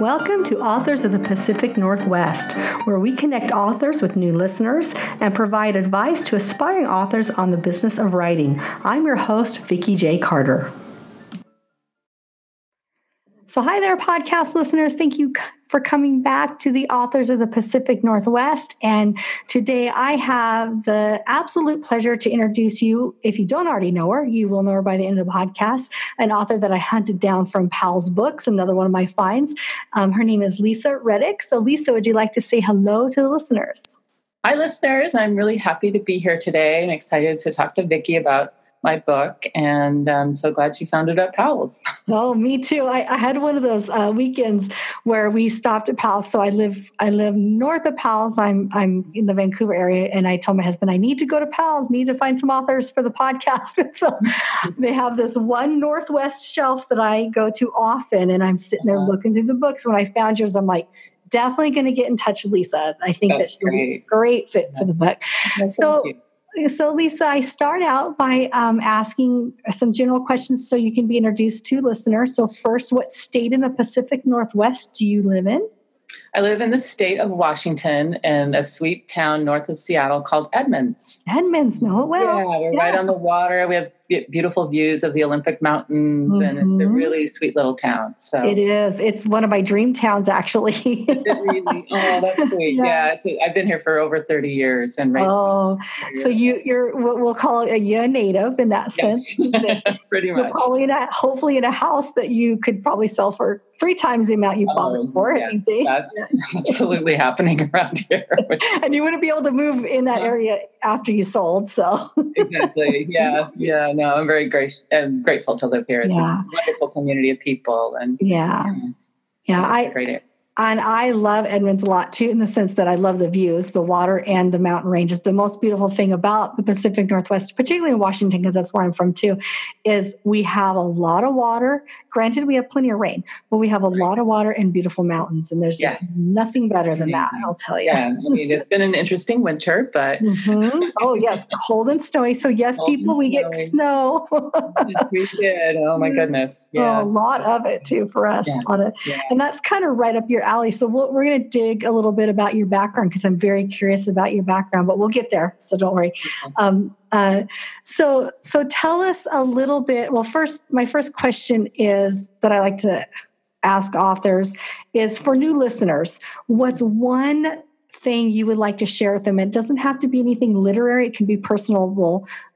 Welcome to Authors of the Pacific Northwest, where we connect authors with new listeners and provide advice to aspiring authors on the business of writing. I'm your host, Vicki J. Carter. So, hi there, podcast listeners. Thank you for coming back to the authors of the Pacific Northwest. And today I have the absolute pleasure to introduce you. If you don't already know her, you will know her by the end of the podcast, an author that I hunted down from Powell's Books, another one of my finds. Um, her name is Lisa Reddick. So, Lisa, would you like to say hello to the listeners? Hi, listeners. I'm really happy to be here today and excited to talk to Vicki about my book, and I'm so glad she found it at Powell's. Oh, me too. I, I had one of those uh, weekends where we stopped at Powell's. So I live I live north of Powell's. I'm I'm in the Vancouver area, and I told my husband I need to go to Powell's. Need to find some authors for the podcast. And so they have this one northwest shelf that I go to often, and I'm sitting there uh-huh. looking through the books. When I found yours, I'm like definitely going to get in touch with Lisa. I think That's that she'll a great fit yeah. for the book. so, so, Lisa, I start out by um, asking some general questions so you can be introduced to listeners. So, first, what state in the Pacific Northwest do you live in? I live in the state of Washington in a sweet town north of Seattle called Edmonds. Edmonds, it well. Yeah, we're yes. right on the water. We have beautiful views of the Olympic Mountains, mm-hmm. and it's a mm-hmm. really sweet little town. So it is. It's one of my dream towns, actually. really? Oh, that's sweet. Yeah, yeah I've been here for over thirty years and raised. Oh, so you, you're what we'll call it a native in that sense. Pretty much. Probably in a, hopefully in a house that you could probably sell for three times the amount you bought it for yes, these days. That's absolutely happening around here. and you wouldn't be able to move in that area after you sold. So exactly. Yeah. Yeah. No, I'm very grateful and grateful to live here. It's yeah. a wonderful community of people and yeah. Yeah. I, great and I love Edmonds a lot too, in the sense that I love the views, the water, and the mountain ranges. The most beautiful thing about the Pacific Northwest, particularly in Washington, because that's where I'm from too, is we have a lot of water. Granted, we have plenty of rain, but we have a lot of water and beautiful mountains. And there's just nothing better than that, I'll tell you. Yeah, I mean, it's been an interesting winter, but. Mm-hmm. Oh, yes, cold and snowy. So, yes, cold people, we get snow. we did. Oh, my goodness. Yes. Oh, a lot of it too for us. Yeah. Of, yeah. And that's kind of right up your alley. So we we are going to dig a little bit about your background because I'm very curious about your background, but we'll get there. So don't worry. Um, uh, so so tell us a little bit. Well, first, my first question is that I like to ask authors is for new listeners. What's one thing you would like to share with them? It doesn't have to be anything literary. It can be personal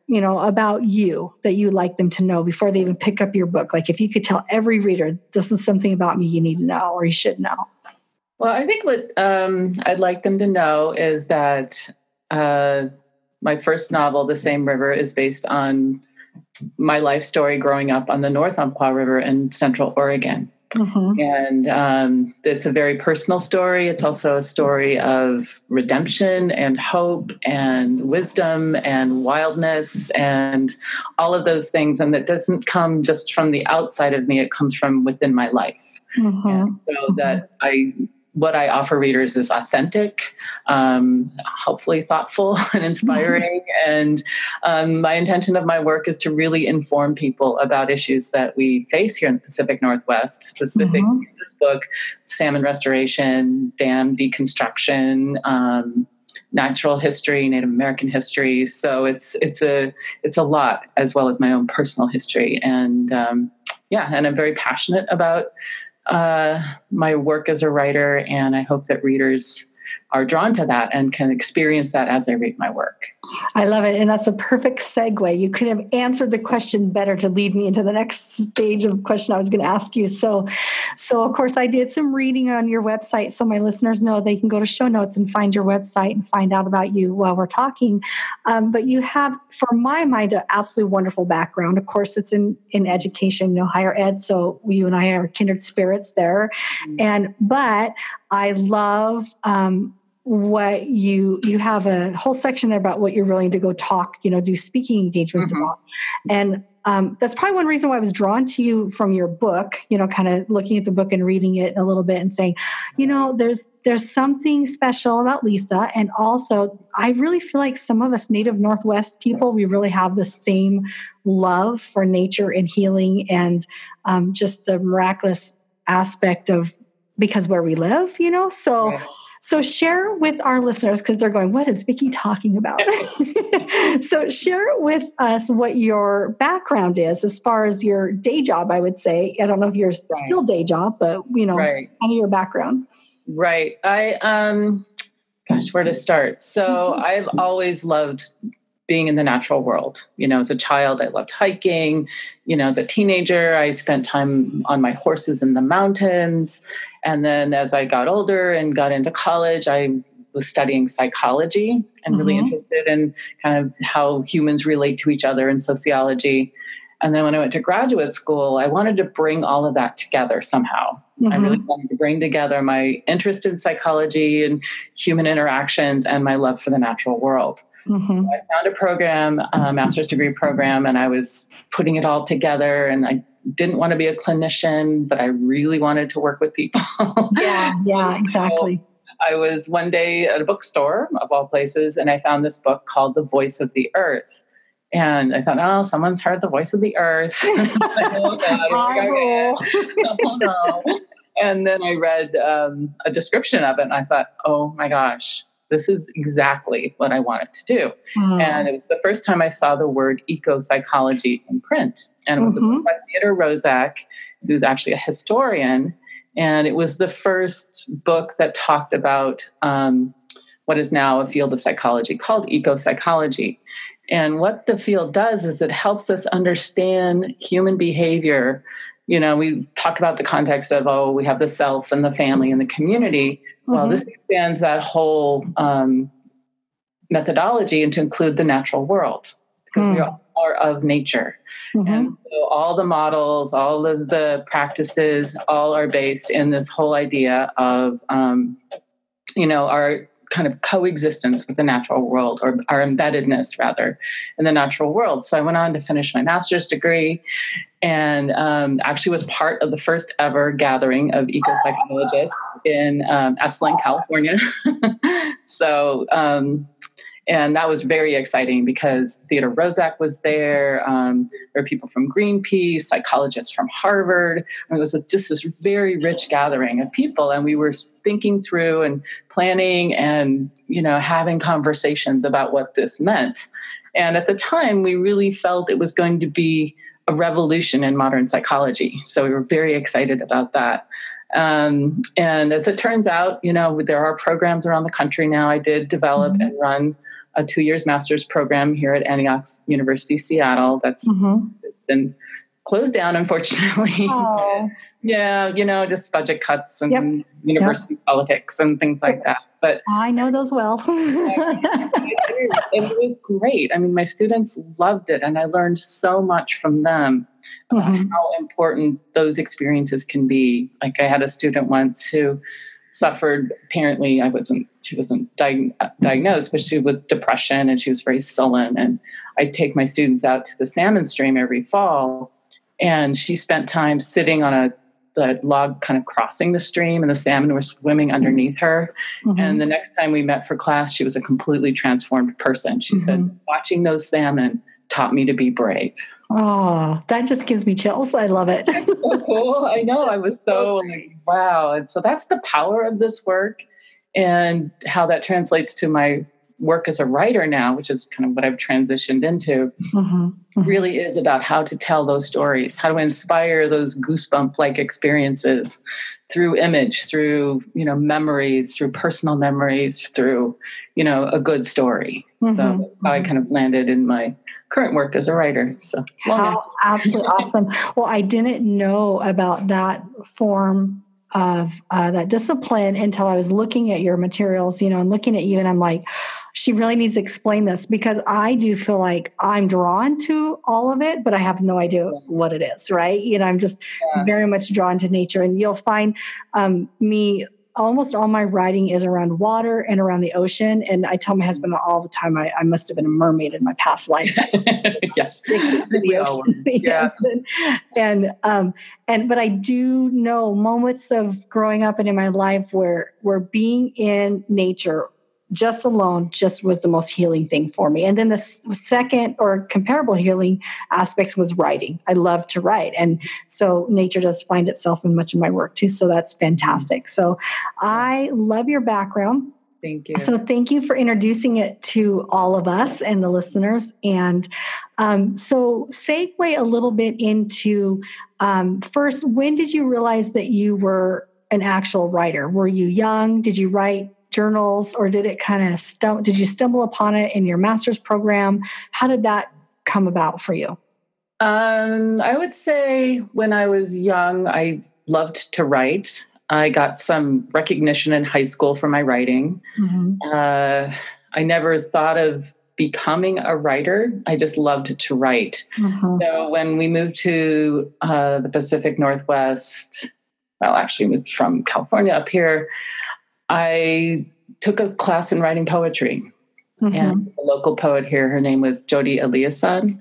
you know about you that you would like them to know before they even pick up your book like if you could tell every reader this is something about me you need to know or you should know well, I think what um, I'd like them to know is that uh, my first novel, The Same River, is based on my life story growing up on the North Umpqua River in Central Oregon. Mm-hmm. And um, it's a very personal story. It's also a story of redemption and hope and wisdom and wildness and all of those things. And that doesn't come just from the outside of me, it comes from within my life. Mm-hmm. so mm-hmm. that I what I offer readers is authentic, um, hopefully thoughtful and inspiring. And um, my intention of my work is to really inform people about issues that we face here in the Pacific Northwest, specifically mm-hmm. in this book salmon restoration, dam deconstruction. Um, natural history, Native American history. So it's it's a it's a lot as well as my own personal history. And um, yeah, and I'm very passionate about uh, my work as a writer, and I hope that readers are drawn to that and can experience that as they read my work. I love it. And that's a perfect segue. You could have answered the question better to lead me into the next stage of question I was going to ask you. So, so of course, I did some reading on your website so my listeners know they can go to show notes and find your website and find out about you while we're talking. Um, but you have, for my mind, an absolutely wonderful background. Of course, it's in, in education, you know, higher ed. So you and I are kindred spirits there. Mm-hmm. And, but I love, um, what you you have a whole section there about what you're willing to go talk you know do speaking engagements mm-hmm. about and um, that's probably one reason why i was drawn to you from your book you know kind of looking at the book and reading it a little bit and saying you know there's there's something special about lisa and also i really feel like some of us native northwest people we really have the same love for nature and healing and um, just the miraculous aspect of because where we live, you know? So, right. So share with our listeners because they're going, what is Vicki talking about? so share with us what your background is as far as your day job, I would say. I don't know if you're right. still day job, but you know, right. kind of your background. Right. I um gosh, where to start? So mm-hmm. I've always loved being in the natural world. You know, as a child, I loved hiking. You know, as a teenager, I spent time on my horses in the mountains. And then as I got older and got into college, I was studying psychology and mm-hmm. really interested in kind of how humans relate to each other in sociology. And then when I went to graduate school, I wanted to bring all of that together somehow. Mm-hmm. I really wanted to bring together my interest in psychology and human interactions and my love for the natural world. Mm-hmm. So I found a program, a master's degree program, and I was putting it all together. And I didn't want to be a clinician, but I really wanted to work with people. yeah, yeah, so exactly. I was one day at a bookstore, of all places, and I found this book called The Voice of the Earth. And I thought, oh, someone's heard the voice of the earth. oh, God, oh, no. And then I read um, a description of it, and I thought, oh my gosh, this is exactly what I wanted to do. Mm. And it was the first time I saw the word eco psychology in print. And it was mm-hmm. by Theodore Roszak, who's actually a historian. And it was the first book that talked about um, what is now a field of psychology called eco psychology. And what the field does is it helps us understand human behavior. You know, we talk about the context of, oh, we have the self and the family and the community well, mm-hmm. this expands that whole um, methodology and to include the natural world because mm. we are of nature. Mm-hmm. And so all the models, all of the practices, all are based in this whole idea of, um, you know, our kind of coexistence with the natural world or our embeddedness rather in the natural world so i went on to finish my master's degree and um, actually was part of the first ever gathering of eco psychologists in um, Esalen, California. so, um, and that was very exciting because Theodore Roszak was there. Um, there were people from Greenpeace, psychologists from Harvard. I mean, it was just this very rich gathering of people, and we were thinking through and planning and you know having conversations about what this meant. And at the time, we really felt it was going to be a revolution in modern psychology. So we were very excited about that. Um, and as it turns out, you know, there are programs around the country now. I did develop mm-hmm. and run a two years master's program here at Antioch University, Seattle. That's mm-hmm. it's been closed down, unfortunately. Oh. yeah, you know, just budget cuts and yep. university yep. politics and things like that. But I know those well. it was great. I mean, my students loved it, and I learned so much from them about mm-hmm. how important those experiences can be. Like, I had a student once who suffered apparently i wasn't she wasn't di- diagnosed but she was with depression and she was very sullen and i'd take my students out to the salmon stream every fall and she spent time sitting on a the log kind of crossing the stream and the salmon were swimming underneath her. Mm-hmm. And the next time we met for class, she was a completely transformed person. She mm-hmm. said, Watching those salmon taught me to be brave. Oh, that just gives me chills. I love it. so cool. I know. I was so like, wow. And so that's the power of this work and how that translates to my work as a writer now, which is kind of what I've transitioned into, mm-hmm, mm-hmm. really is about how to tell those stories, how to inspire those goosebump like experiences through image, through, you know, memories, through personal memories, through, you know, a good story. Mm-hmm, so I kind of landed in my current work as a writer. So how absolutely awesome. Well, I didn't know about that form of uh, that discipline until I was looking at your materials, you know, and looking at you, and I'm like, she really needs to explain this because I do feel like I'm drawn to all of it, but I have no idea what it is, right? You know, I'm just yeah. very much drawn to nature, and you'll find um, me almost all my writing is around water and around the ocean. And I tell my husband all the time I, I must have been a mermaid in my past life. yes. the ocean. yeah. and um and but I do know moments of growing up and in my life where where being in nature just alone just was the most healing thing for me. And then the second or comparable healing aspects was writing. I love to write. And so nature does find itself in much of my work too. So that's fantastic. So I love your background. Thank you. So, thank you for introducing it to all of us and the listeners. And um, so, segue a little bit into um, first, when did you realize that you were an actual writer? Were you young? Did you write journals, or did it kind of stum- did you stumble upon it in your master's program? How did that come about for you? Um, I would say when I was young, I loved to write. I got some recognition in high school for my writing. Mm-hmm. Uh, I never thought of becoming a writer. I just loved to write. Mm-hmm. So when we moved to uh, the Pacific Northwest, well, actually moved from California up here, I took a class in writing poetry. Mm-hmm. And a local poet here, her name was Jodi Eliason,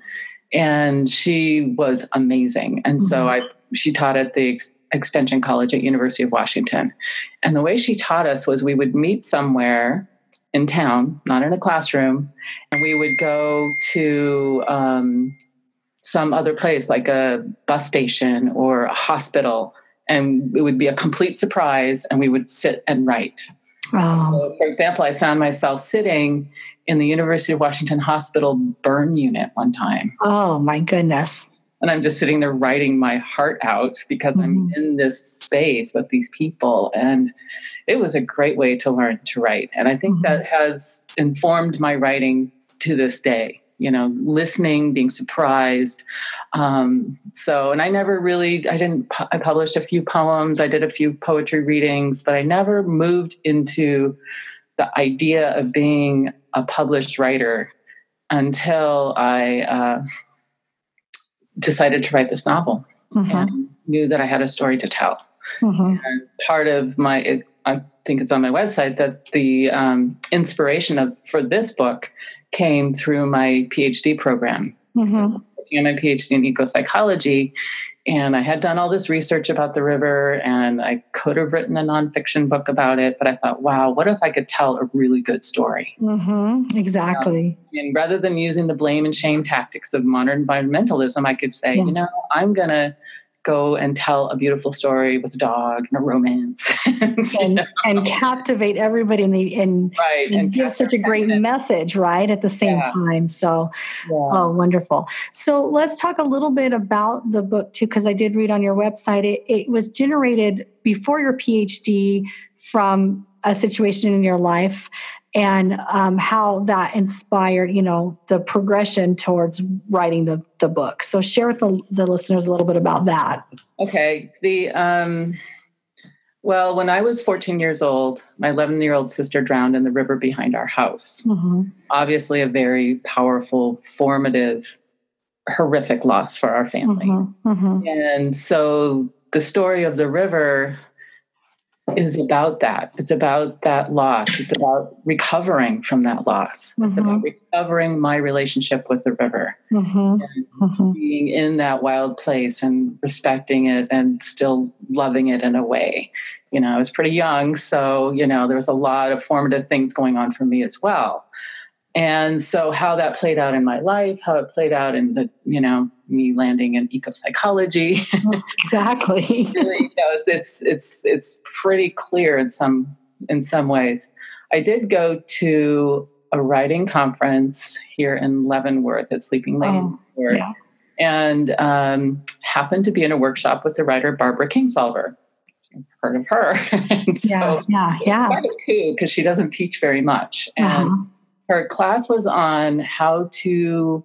and she was amazing. And so mm-hmm. I she taught at the Extension College at University of Washington. And the way she taught us was we would meet somewhere in town, not in a classroom, and we would go to um, some other place like a bus station or a hospital, and it would be a complete surprise, and we would sit and write. Oh. So, for example, I found myself sitting in the University of Washington Hospital burn unit one time. Oh my goodness and I'm just sitting there writing my heart out because mm-hmm. I'm in this space with these people. And it was a great way to learn to write. And I think mm-hmm. that has informed my writing to this day. You know, listening, being surprised. Um, so, and I never really, I didn't, I published a few poems, I did a few poetry readings, but I never moved into the idea of being a published writer until I, uh, decided to write this novel mm-hmm. and knew that I had a story to tell. Mm-hmm. And part of my, it, I think it's on my website that the um, inspiration of for this book came through my PhD program. Mm-hmm. my PhD in eco psychology, and I had done all this research about the river, and I could have written a nonfiction book about it. But I thought, wow, what if I could tell a really good story? Mm-hmm, exactly. Um, and rather than using the blame and shame tactics of modern environmentalism, I could say, you know, I'm going to go and tell a beautiful story with a dog and a romance and, and, and captivate everybody in the, and, right. and, and give such a great message right at the same yeah. time so yeah. oh wonderful so let's talk a little bit about the book too because i did read on your website it, it was generated before your phd from a situation in your life and um, how that inspired you know the progression towards writing the, the book so share with the, the listeners a little bit about that okay the um, well when i was 14 years old my 11 year old sister drowned in the river behind our house mm-hmm. obviously a very powerful formative horrific loss for our family mm-hmm. Mm-hmm. and so the story of the river is about that. It's about that loss. It's about recovering from that loss. Mm-hmm. It's about recovering my relationship with the river mm-hmm. Mm-hmm. being in that wild place and respecting it and still loving it in a way. You know, I was pretty young, so, you know, there was a lot of formative things going on for me as well. And so, how that played out in my life, how it played out in the, you know, me landing in eco psychology. exactly. really, you know, it's, it's it's it's pretty clear in some in some ways. I did go to a writing conference here in Leavenworth at Sleeping Lady, oh, yeah. and um, happened to be in a workshop with the writer Barbara Kingsolver. heard of her? yeah, so yeah, yeah. Because she doesn't teach very much, and uh-huh. Her class was on how to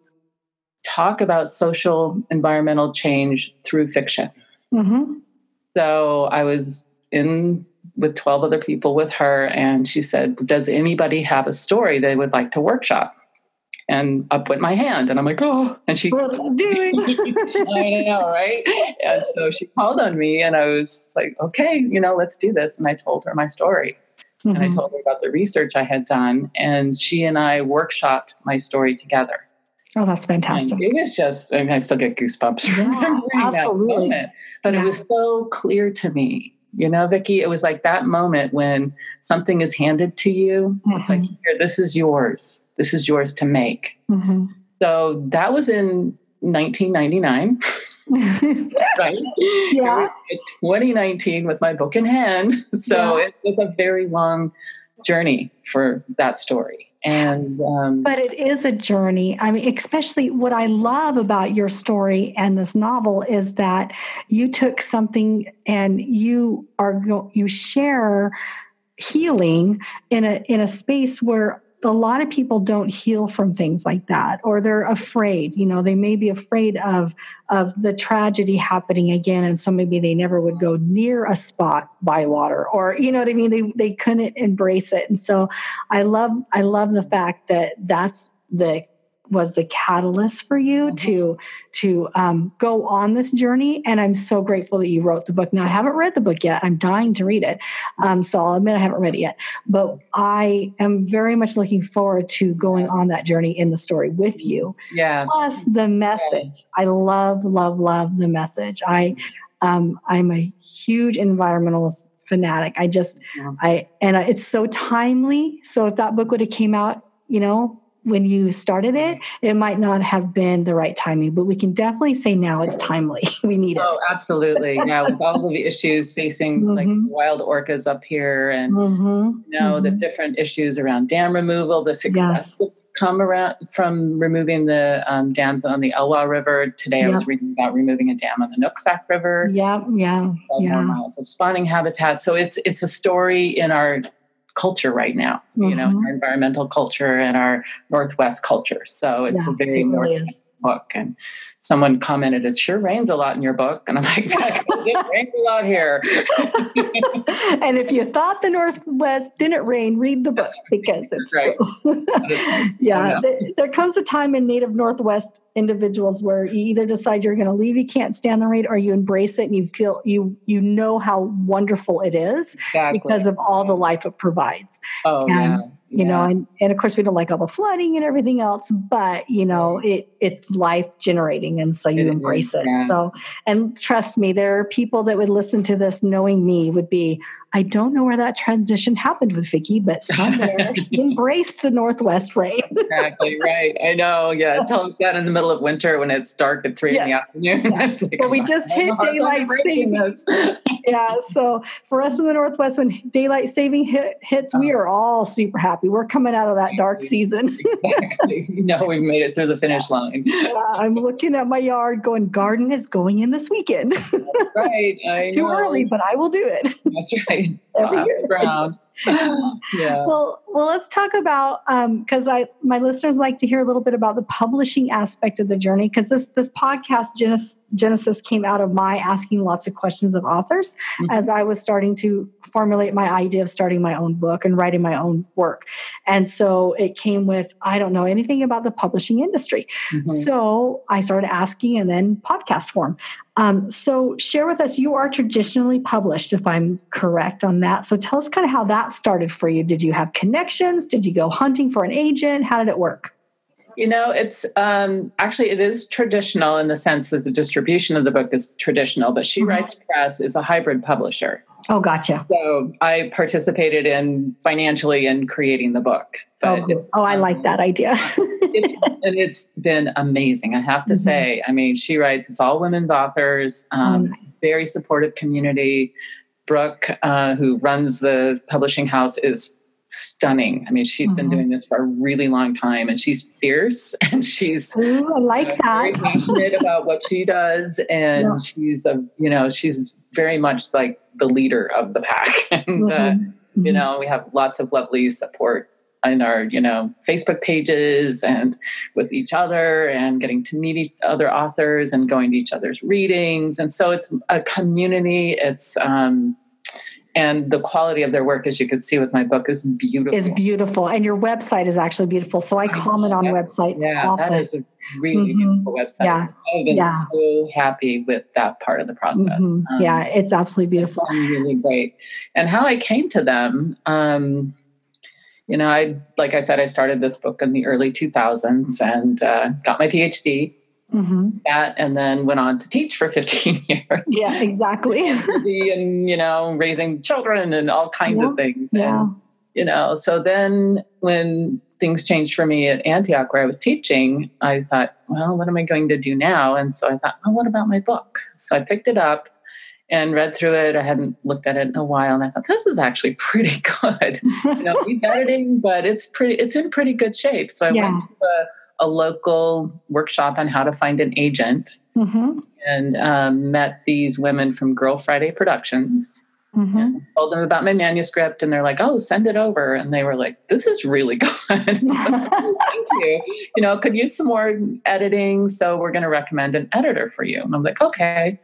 talk about social environmental change through fiction. Mm-hmm. So I was in with 12 other people with her, and she said, Does anybody have a story they would like to workshop? And up went my hand, and I'm like, Oh, and she, what am I doing? I know, right? And so she called on me, and I was like, Okay, you know, let's do this. And I told her my story. Mm-hmm. And I mm-hmm. told her about the research I had done, and she and I workshopped my story together. Oh, that's fantastic. And it was just, I mean, I still get goosebumps yeah, absolutely. Moment, but yeah. it was so clear to me You know, Vicki, it was like that moment when something is handed to you. Mm-hmm. It's like, mm-hmm. here, this is yours. This is yours to make. Mm-hmm. So that was in 1999. right? Yeah. 2019 with my book in hand. So yeah. it was a very long journey for that story and um, but it is a journey i mean especially what i love about your story and this novel is that you took something and you are go, you share healing in a in a space where a lot of people don't heal from things like that or they're afraid you know they may be afraid of of the tragedy happening again and so maybe they never would go near a spot by water or you know what i mean? They they couldn't embrace it. And so i love i love the fact that that's the was the catalyst for you mm-hmm. to to um, go on this journey and i'm so grateful that you wrote the book. Now i haven't read the book yet. I'm dying to read it um, so i'll admit i haven't read it yet. But i am very much looking forward to going on that journey in the story with you. Yeah. Plus the message. I love love love the message. I um, i'm a huge environmentalist fanatic. I just yeah. i and it's so timely. So if that book would have came out you know when you started it, it might not have been the right timing, but we can definitely say now it's timely. we need it. Oh, absolutely. yeah, with all of the issues facing mm-hmm. like wild orcas up here and mm-hmm. you know, mm-hmm. the different issues around dam removal, the success yes. come around from removing the um, dams on the Elwha River. Today yep. I was reading about removing a dam on the Nooksack River. Yeah, yeah. yeah. More miles of spawning habitat. So it's it's a story in our culture right now, mm-hmm. you know, mm-hmm. our environmental culture and our Northwest culture. So it's yeah, a very it really Northwest book. And someone commented, "It sure rains a lot in your book," and I'm like, "It rains a lot here." and if you thought the Northwest didn't rain, read the book because it's right. true. yeah, there comes a time in Native Northwest individuals where you either decide you're going to leave, you can't stand the rain, or you embrace it and you feel you you know how wonderful it is exactly. because of all the life it provides. Oh and, yeah you know and, and of course we don't like all the flooding and everything else but you know it it's life generating and so you it embrace is, it. yeah. so and trust me there are people that would listen to this knowing me would be I don't know where that transition happened with Vicki, but somewhere she embraced the Northwest rain. exactly right. I know. Yeah, tell us that in the middle of winter when it's dark at three yeah. in the afternoon. Yeah. like, well, we oh, just hit daylight saving. yeah. So for us in the Northwest, when daylight saving hit, hits, we uh-huh. are all super happy. We're coming out of that dark season. exactly. You know, we've made it through the finish line. Yeah, I'm looking at my yard, going, garden is going in this weekend. right. I Too know. early, but I will do it. That's right every year. Ground. yeah. Well, well, let's talk about because um, I my listeners like to hear a little bit about the publishing aspect of the journey because this this podcast Genesis, Genesis came out of my asking lots of questions of authors mm-hmm. as I was starting to formulate my idea of starting my own book and writing my own work, and so it came with I don't know anything about the publishing industry, mm-hmm. so I started asking and then podcast form. Um, so share with us, you are traditionally published, if I'm correct on that. So tell us kind of how that started for you. Did you have connections? Did you go hunting for an agent? How did it work? You know, it's um, actually it is traditional in the sense that the distribution of the book is traditional, but She mm-hmm. Writes Press is a hybrid publisher. Oh, gotcha. So I participated in financially in creating the book. But oh, oh I like that idea. it's, and it's been amazing. I have to mm-hmm. say. I mean, she writes. It's all women's authors. Um, oh, nice. Very supportive community. Brooke, uh, who runs the publishing house, is stunning. I mean, she's mm-hmm. been doing this for a really long time, and she's fierce, and she's Ooh, I like uh, that. Very passionate about what she does, and yeah. she's a you know she's very much like the leader of the pack, and mm-hmm. uh, mm-hmm. you know we have lots of lovely support in our you know facebook pages and with each other and getting to meet each other authors and going to each other's readings and so it's a community it's um and the quality of their work as you can see with my book is beautiful is beautiful and your website is actually beautiful so i comment on websites yeah often. that is a really mm-hmm. beautiful website yeah. i've been yeah. so happy with that part of the process mm-hmm. um, yeah it's absolutely beautiful really great and how i came to them um, you know, I like I said, I started this book in the early 2000s and uh, got my PhD mm-hmm. that, and then went on to teach for 15 years. Yeah, exactly. and, you know, raising children and all kinds yeah. of things. Yeah. And, you know, so then when things changed for me at Antioch where I was teaching, I thought, well, what am I going to do now? And so I thought, well, what about my book? So I picked it up and read through it. I hadn't looked at it in a while, and I thought this is actually pretty good. you know, he's editing, but it's pretty. It's in pretty good shape. So I yeah. went to a, a, local workshop on how to find an agent, mm-hmm. and um, met these women from Girl Friday Productions. Mm-hmm. told them about my manuscript, and they're like, "Oh, send it over." And they were like, "This is really good. Thank you. You know, could use some more editing, so we're going to recommend an editor for you." And I'm like, "Okay."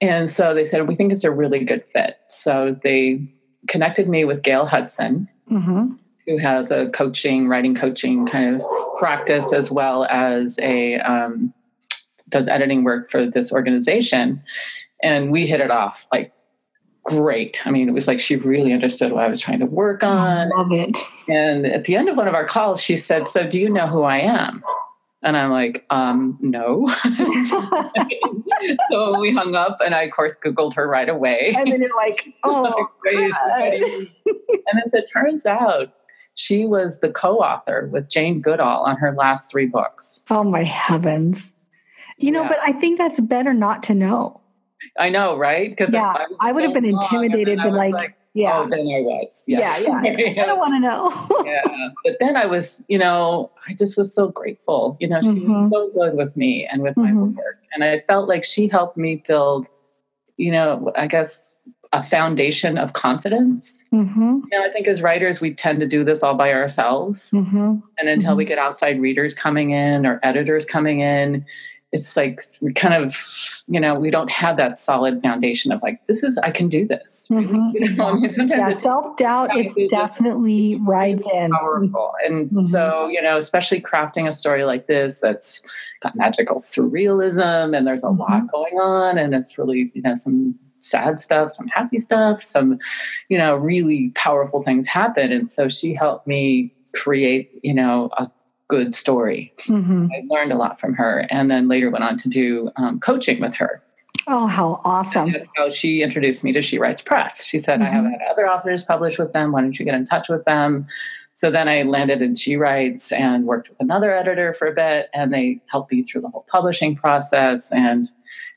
And so they said, we think it's a really good fit. So they connected me with Gail Hudson, mm-hmm. who has a coaching, writing coaching kind of practice, as well as a um, does editing work for this organization. And we hit it off like great. I mean, it was like she really understood what I was trying to work on. I love it. And at the end of one of our calls, she said, So do you know who I am? And I'm like, um, no. so we hung up, and I, of course, Googled her right away. And then you're like, oh. and as it turns out, she was the co author with Jane Goodall on her last three books. Oh, my heavens. You know, yeah. but I think that's better not to know. I know, right? Because yeah, I, I would have been intimidated, but like, like yeah. Oh, then I was. Yes. Yeah, yeah. I don't want to know. yeah. But then I was, you know, I just was so grateful. You know, she mm-hmm. was so good with me and with mm-hmm. my work. And I felt like she helped me build, you know, I guess a foundation of confidence. Mm-hmm. You know, I think as writers, we tend to do this all by ourselves. Mm-hmm. And until we mm-hmm. get outside readers coming in or editors coming in, it's like we kind of you know we don't have that solid foundation of like this is i can do this mm-hmm. you know, yeah, self-doubt is definitely rides in powerful and mm-hmm. so you know especially crafting a story like this that's got magical surrealism and there's a mm-hmm. lot going on and it's really you know some sad stuff some happy stuff some you know really powerful things happen and so she helped me create you know a good story. Mm-hmm. I learned a lot from her, and then later went on to do um, coaching with her. Oh, how awesome! How she introduced me to She Writes Press. She said, mm-hmm. "I have mm-hmm. had other authors publish with them. Why don't you get in touch with them?" So then I landed in She Writes and worked with another editor for a bit, and they helped me through the whole publishing process and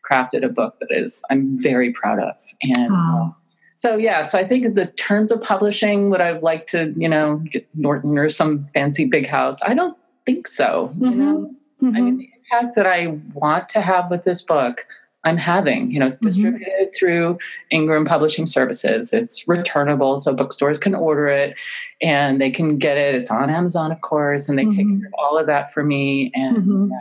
crafted a book that is I'm very proud of. And oh. so yeah, so I think in the terms of publishing, would I like to, you know, get Norton or some fancy big house? I don't think so. Mm-hmm. You know, mm-hmm. I mean, the impact that I want to have with this book, I'm having. You know, it's mm-hmm. distributed mm-hmm. through Ingram Publishing Services. It's returnable, so bookstores can order it and they can get it. It's on Amazon, of course, and they take mm-hmm. care of all of that for me. And mm-hmm.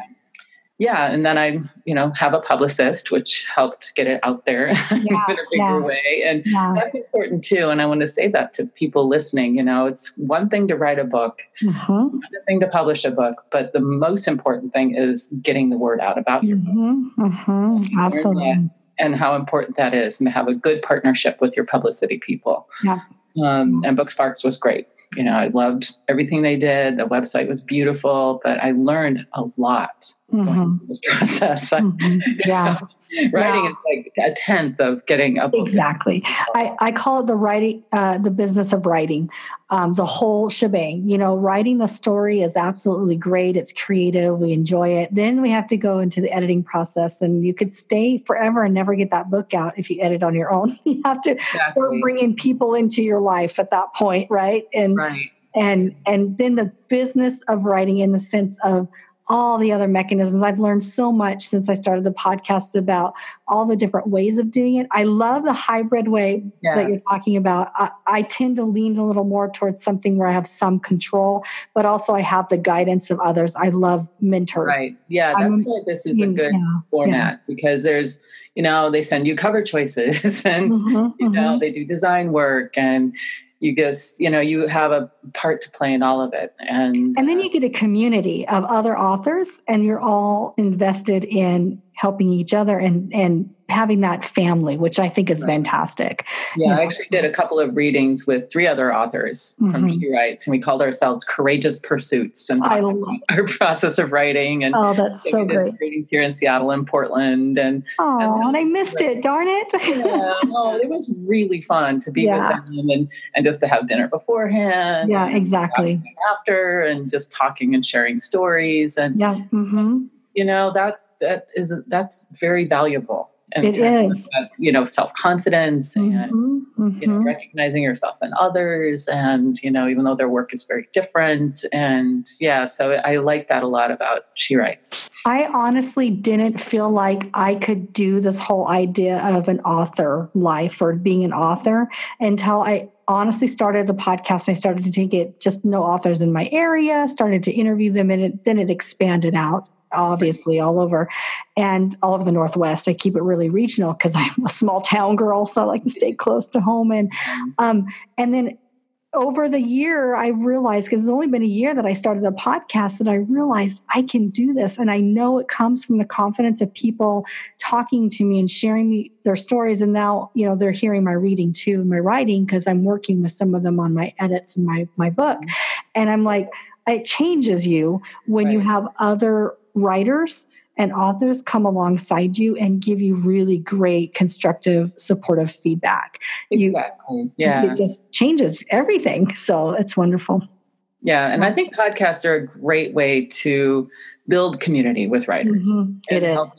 Yeah, and then I, you know, have a publicist, which helped get it out there yeah, in a bigger yeah, way, and yeah. that's important too. And I want to say that to people listening. You know, it's one thing to write a book, mm-hmm. another thing to publish a book, but the most important thing is getting the word out about your mm-hmm. book. Mm-hmm. Absolutely. And how important that is, and to have a good partnership with your publicity people. Yeah. Um, and BookSparks was great you know, I loved everything they did. The website was beautiful, but I learned a lot mm-hmm. this process. Mm-hmm. Yeah. writing yeah. is like a tenth of getting up. Exactly. I, I call it the writing, uh, the business of writing, um, the whole shebang. You know, writing the story is absolutely great. It's creative. We enjoy it. Then we have to go into the editing process, and you could stay forever and never get that book out if you edit on your own. you have to exactly. start bringing people into your life at that point, right? And right. and and then the business of writing in the sense of all the other mechanisms. I've learned so much since I started the podcast about all the different ways of doing it. I love the hybrid way yeah. that you're talking about. I, I, tend to lean a little more towards something where I have some control, but also I have the guidance of others. I love mentors. Right. Yeah, that's I'm, why this is a good yeah, format yeah. because there's, you know, they send you cover choices and, mm-hmm, you know, mm-hmm. they do design work and, you just you know you have a part to play in all of it. And and then uh, you get a community of other authors and you're all invested in helping each other and and having that family, which I think is fantastic. Yeah, you know? I actually did a couple of readings with three other authors mm-hmm. from She Writes, and we called ourselves Courageous Pursuits and I love our process of writing. And oh, that's so great. Readings here in Seattle and Portland, and oh, and, and I missed it. Darn it! yeah, oh, it was really fun to be yeah. with them and and just to have dinner beforehand. Yeah, exactly. After and just talking and sharing stories and yeah, mm-hmm. you know that that is that's very valuable it is you know self-confidence and mm-hmm, mm-hmm. you know mm-hmm. recognizing yourself and others and you know even though their work is very different and yeah so i like that a lot about she writes i honestly didn't feel like i could do this whole idea of an author life or being an author until i honestly started the podcast i started to get just no authors in my area started to interview them and it, then it expanded out obviously all over and all over the northwest i keep it really regional because i'm a small town girl so i like to stay close to home and mm-hmm. um, and then over the year i realized because it's only been a year that i started a podcast that i realized i can do this and i know it comes from the confidence of people talking to me and sharing me their stories and now you know they're hearing my reading too my writing because i'm working with some of them on my edits in my my book mm-hmm. and i'm like it changes you when right. you have other writers and authors come alongside you and give you really great constructive supportive feedback. Exactly. you, yeah. it just changes everything. So it's wonderful. Yeah and i think podcasts are a great way to build community with writers mm-hmm. it is.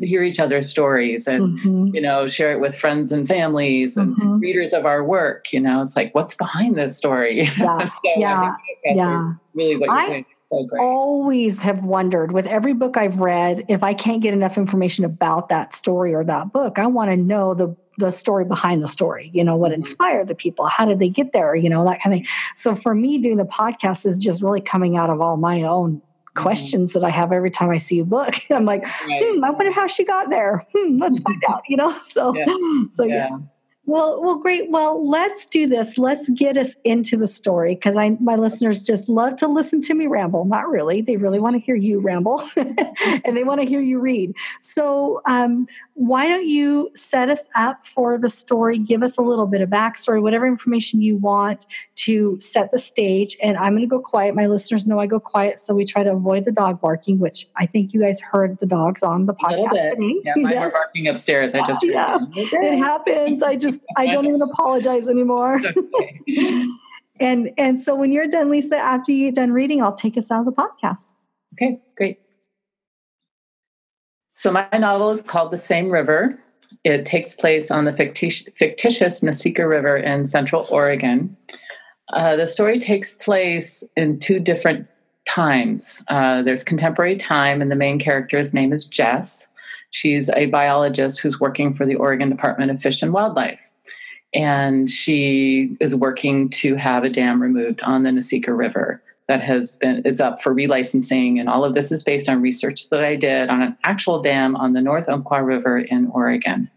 hear each other's stories and mm-hmm. you know share it with friends and families and mm-hmm. readers of our work you know it's like what's behind this story? Yeah. So yeah, yeah. really what you're I, doing so always have wondered with every book I've read, if I can't get enough information about that story or that book, I want to know the the story behind the story, you know, what mm-hmm. inspired the people, how did they get there, you know, that kind of thing. So for me, doing the podcast is just really coming out of all my own mm-hmm. questions that I have every time I see a book. I'm like, right. hmm, I wonder how she got there. Hmm, let's find out, you know? So, yeah. so yeah. yeah. Well, well, great. Well, let's do this. Let's get us into the story because I my listeners just love to listen to me ramble. Not really; they really want to hear you ramble, and they want to hear you read. So, um, why don't you set us up for the story? Give us a little bit of backstory, whatever information you want to set the stage. And I'm going to go quiet. My listeners know I go quiet, so we try to avoid the dog barking, which I think you guys heard the dogs on the podcast today. Yeah, mine yes. barking upstairs. I just yeah, it happens. I just I don't even apologize anymore. and and so when you're done, Lisa, after you're done reading, I'll take us out of the podcast. Okay, great. So my novel is called The Same River. It takes place on the fictitious, fictitious River in Central Oregon. Uh, the story takes place in two different times. Uh, there's contemporary time, and the main character's name is Jess. She's a biologist who's working for the Oregon Department of Fish and Wildlife and she is working to have a dam removed on the Nasika River that has been is up for relicensing and all of this is based on research that I did on an actual dam on the North Umpqua River in Oregon.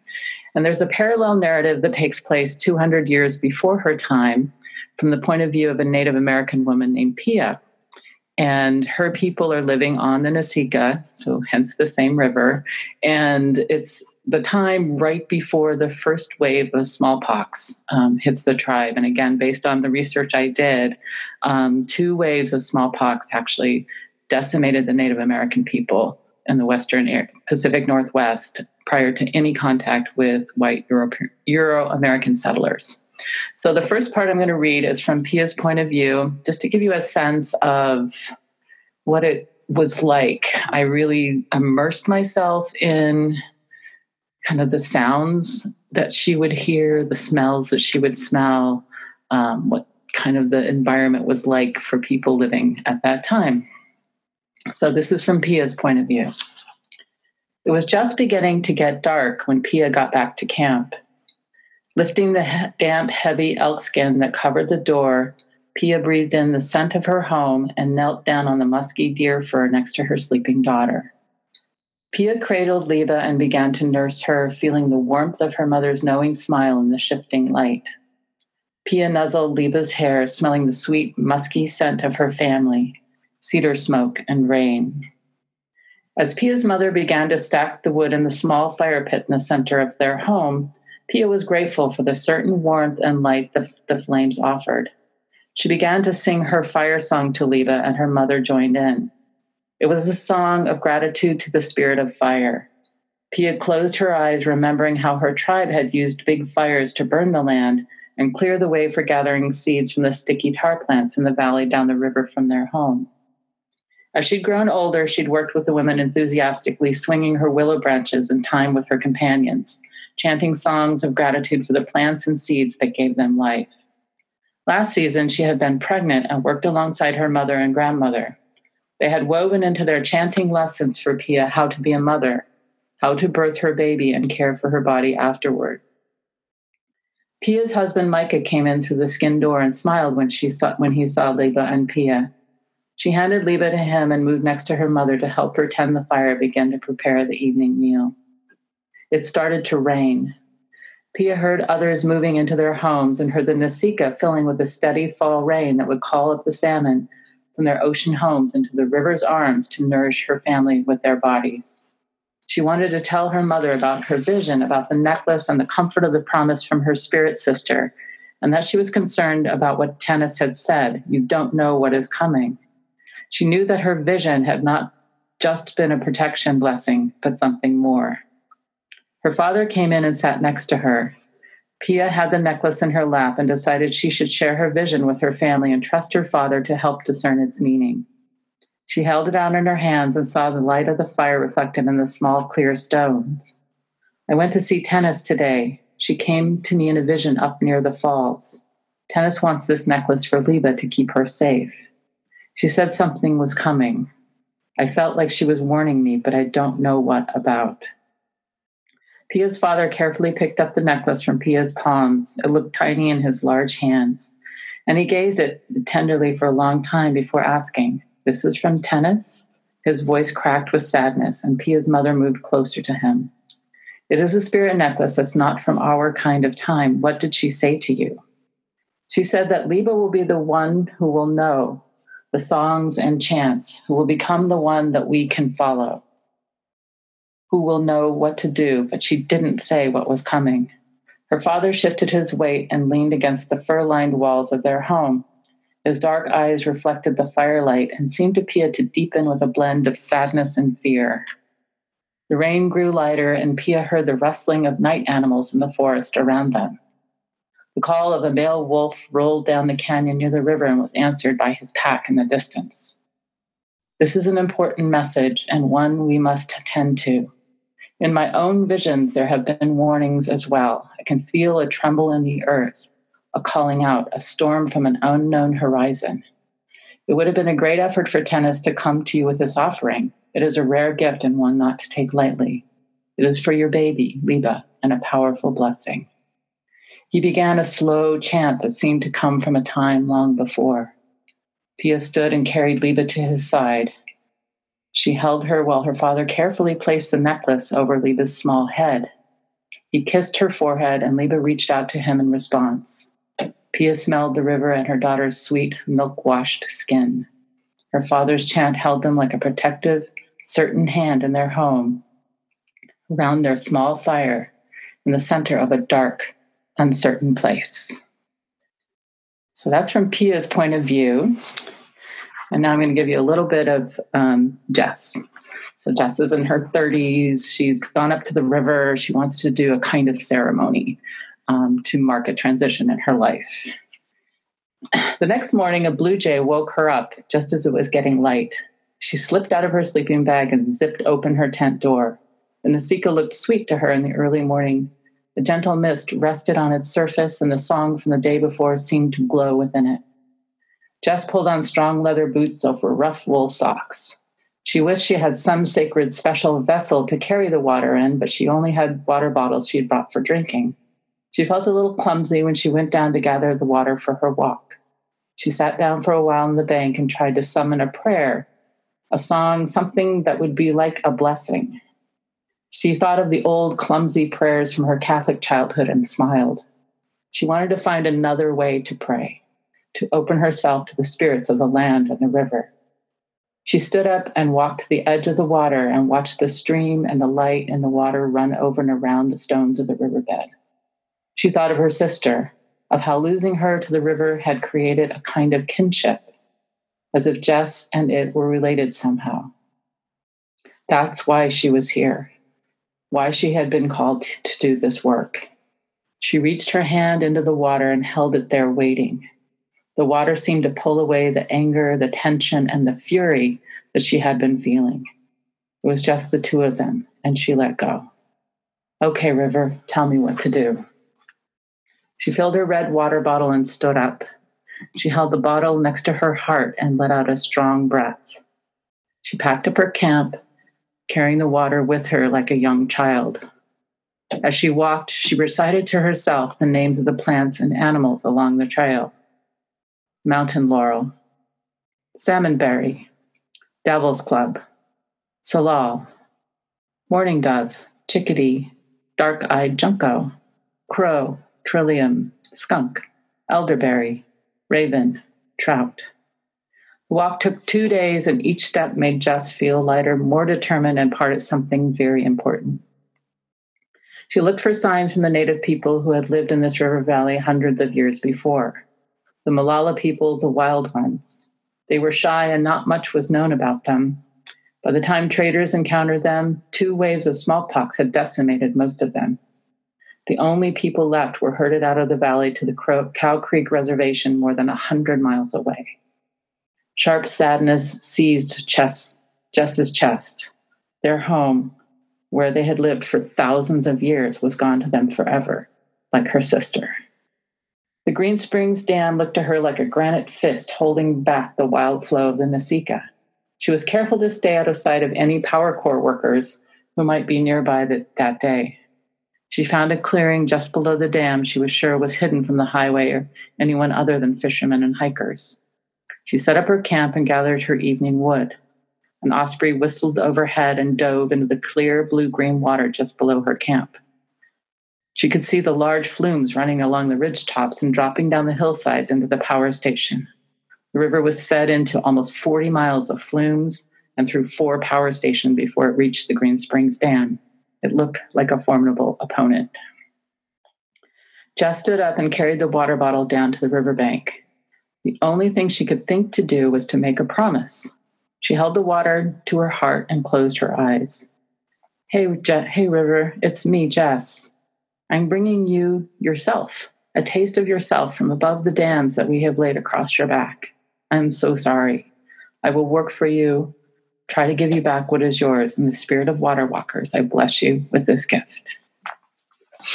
And there's a parallel narrative that takes place 200 years before her time from the point of view of a Native American woman named Pia. And her people are living on the Nasika, so hence the same river. And it's the time right before the first wave of smallpox um, hits the tribe. And again, based on the research I did, um, two waves of smallpox actually decimated the Native American people in the Western Pacific Northwest prior to any contact with white Euro American settlers. So, the first part I'm going to read is from Pia's point of view, just to give you a sense of what it was like. I really immersed myself in kind of the sounds that she would hear, the smells that she would smell, um, what kind of the environment was like for people living at that time. So, this is from Pia's point of view. It was just beginning to get dark when Pia got back to camp. Lifting the damp, heavy elk skin that covered the door, Pia breathed in the scent of her home and knelt down on the musky deer fur next to her sleeping daughter. Pia cradled Leva and began to nurse her, feeling the warmth of her mother's knowing smile in the shifting light. Pia nuzzled Leva's hair, smelling the sweet, musky scent of her family cedar smoke and rain. As Pia's mother began to stack the wood in the small fire pit in the center of their home, Pia was grateful for the certain warmth and light the, the flames offered. She began to sing her fire song to Leva, and her mother joined in. It was a song of gratitude to the spirit of fire. Pia closed her eyes, remembering how her tribe had used big fires to burn the land and clear the way for gathering seeds from the sticky tar plants in the valley down the river from their home. As she'd grown older, she'd worked with the women enthusiastically, swinging her willow branches in time with her companions chanting songs of gratitude for the plants and seeds that gave them life. Last season, she had been pregnant and worked alongside her mother and grandmother. They had woven into their chanting lessons for Pia how to be a mother, how to birth her baby and care for her body afterward. Pia's husband Micah came in through the skin door and smiled when she saw when he saw Liba and Pia. She handed Liba to him and moved next to her mother to help her tend the fire and begin to prepare the evening meal. It started to rain. Pia heard others moving into their homes and heard the Nasika filling with a steady fall rain that would call up the salmon from their ocean homes into the river's arms to nourish her family with their bodies. She wanted to tell her mother about her vision, about the necklace and the comfort of the promise from her spirit sister, and that she was concerned about what Tennis had said you don't know what is coming. She knew that her vision had not just been a protection blessing, but something more. Her father came in and sat next to her. Pia had the necklace in her lap and decided she should share her vision with her family and trust her father to help discern its meaning. She held it out in her hands and saw the light of the fire reflected in the small, clear stones. I went to see Tennis today. She came to me in a vision up near the falls. Tennis wants this necklace for Liba to keep her safe. She said something was coming. I felt like she was warning me, but I don't know what about. Pia's father carefully picked up the necklace from Pia's palms. It looked tiny in his large hands, and he gazed at it tenderly for a long time before asking, This is from Tennis? His voice cracked with sadness, and Pia's mother moved closer to him. It is a spirit necklace that's not from our kind of time. What did she say to you? She said that Liba will be the one who will know the songs and chants, who will become the one that we can follow who will know what to do, but she didn't say what was coming. Her father shifted his weight and leaned against the fur lined walls of their home. His dark eyes reflected the firelight and seemed to Pia to deepen with a blend of sadness and fear. The rain grew lighter, and Pia heard the rustling of night animals in the forest around them. The call of a male wolf rolled down the canyon near the river and was answered by his pack in the distance. This is an important message and one we must attend to. In my own visions, there have been warnings as well. I can feel a tremble in the earth, a calling out, a storm from an unknown horizon. It would have been a great effort for Tennis to come to you with this offering. It is a rare gift and one not to take lightly. It is for your baby, Liba, and a powerful blessing. He began a slow chant that seemed to come from a time long before. Pia stood and carried Liba to his side, she held her while her father carefully placed the necklace over Liba's small head. He kissed her forehead, and Liba reached out to him in response. Pia smelled the river and her daughter's sweet, milk washed skin. Her father's chant held them like a protective, certain hand in their home, around their small fire in the center of a dark, uncertain place. So that's from Pia's point of view. And now I'm going to give you a little bit of um, Jess. So Jess is in her 30s. She's gone up to the river. She wants to do a kind of ceremony um, to mark a transition in her life. The next morning, a blue jay woke her up just as it was getting light. She slipped out of her sleeping bag and zipped open her tent door. The Nasika looked sweet to her in the early morning. The gentle mist rested on its surface, and the song from the day before seemed to glow within it. Jess pulled on strong leather boots over rough wool socks. She wished she had some sacred special vessel to carry the water in, but she only had water bottles she had brought for drinking. She felt a little clumsy when she went down to gather the water for her walk. She sat down for a while on the bank and tried to summon a prayer, a song, something that would be like a blessing. She thought of the old clumsy prayers from her Catholic childhood and smiled. She wanted to find another way to pray to open herself to the spirits of the land and the river. She stood up and walked to the edge of the water and watched the stream and the light in the water run over and around the stones of the riverbed. She thought of her sister, of how losing her to the river had created a kind of kinship, as if Jess and it were related somehow. That's why she was here, why she had been called to do this work. She reached her hand into the water and held it there, waiting. The water seemed to pull away the anger, the tension, and the fury that she had been feeling. It was just the two of them, and she let go. Okay, River, tell me what to do. She filled her red water bottle and stood up. She held the bottle next to her heart and let out a strong breath. She packed up her camp, carrying the water with her like a young child. As she walked, she recited to herself the names of the plants and animals along the trail mountain laurel, salmonberry, devil's club, salal, mourning dove, chickadee, dark eyed junco, crow, trillium, skunk, elderberry, raven, trout. The walk took two days, and each step made Jess feel lighter, more determined, and part of something very important. She looked for signs from the native people who had lived in this river valley hundreds of years before. The Malala people, the wild ones. They were shy and not much was known about them. By the time traders encountered them, two waves of smallpox had decimated most of them. The only people left were herded out of the valley to the Cow Creek Reservation more than a hundred miles away. Sharp sadness seized chest, Jess's chest. Their home, where they had lived for thousands of years, was gone to them forever, like her sister. The Green Springs Dam looked to her like a granite fist holding back the wild flow of the Nasika. She was careful to stay out of sight of any Power Corps workers who might be nearby that, that day. She found a clearing just below the dam she was sure was hidden from the highway or anyone other than fishermen and hikers. She set up her camp and gathered her evening wood. An osprey whistled overhead and dove into the clear blue green water just below her camp. She could see the large flumes running along the ridge tops and dropping down the hillsides into the power station. The river was fed into almost 40 miles of flumes and through four power stations before it reached the Green Springs Dam. It looked like a formidable opponent. Jess stood up and carried the water bottle down to the riverbank. The only thing she could think to do was to make a promise. She held the water to her heart and closed her eyes. Hey, Je- hey, River, it's me, Jess. I'm bringing you yourself, a taste of yourself from above the dams that we have laid across your back. I'm so sorry. I will work for you try to give you back what is yours. In the spirit of water walkers, I bless you with this gift.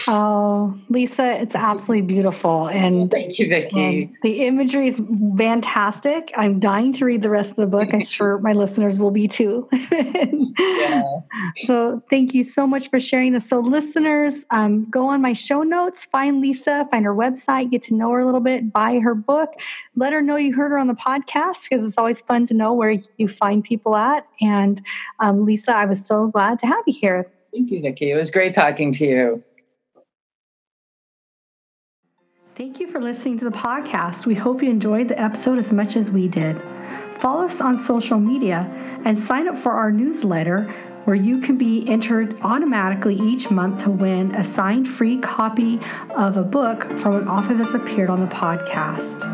Oh, Lisa, it's absolutely beautiful. And thank you, Vicki. The imagery is fantastic. I'm dying to read the rest of the book. I'm sure my listeners will be too. yeah. So thank you so much for sharing this. So listeners, um, go on my show notes, find Lisa, find her website, get to know her a little bit, buy her book, let her know you heard her on the podcast because it's always fun to know where you find people at. And um, Lisa, I was so glad to have you here. Thank you, Vicki. It was great talking to you. Thank you for listening to the podcast. We hope you enjoyed the episode as much as we did. Follow us on social media and sign up for our newsletter where you can be entered automatically each month to win a signed free copy of a book from an author that's appeared on the podcast.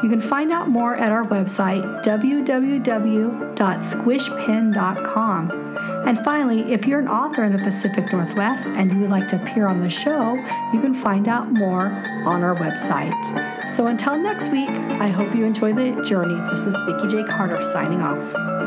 You can find out more at our website, www.squishpen.com. And finally, if you're an author in the Pacific Northwest and you would like to appear on the show, you can find out more on our website. So until next week, I hope you enjoy the journey. This is Vicki J. Carter signing off.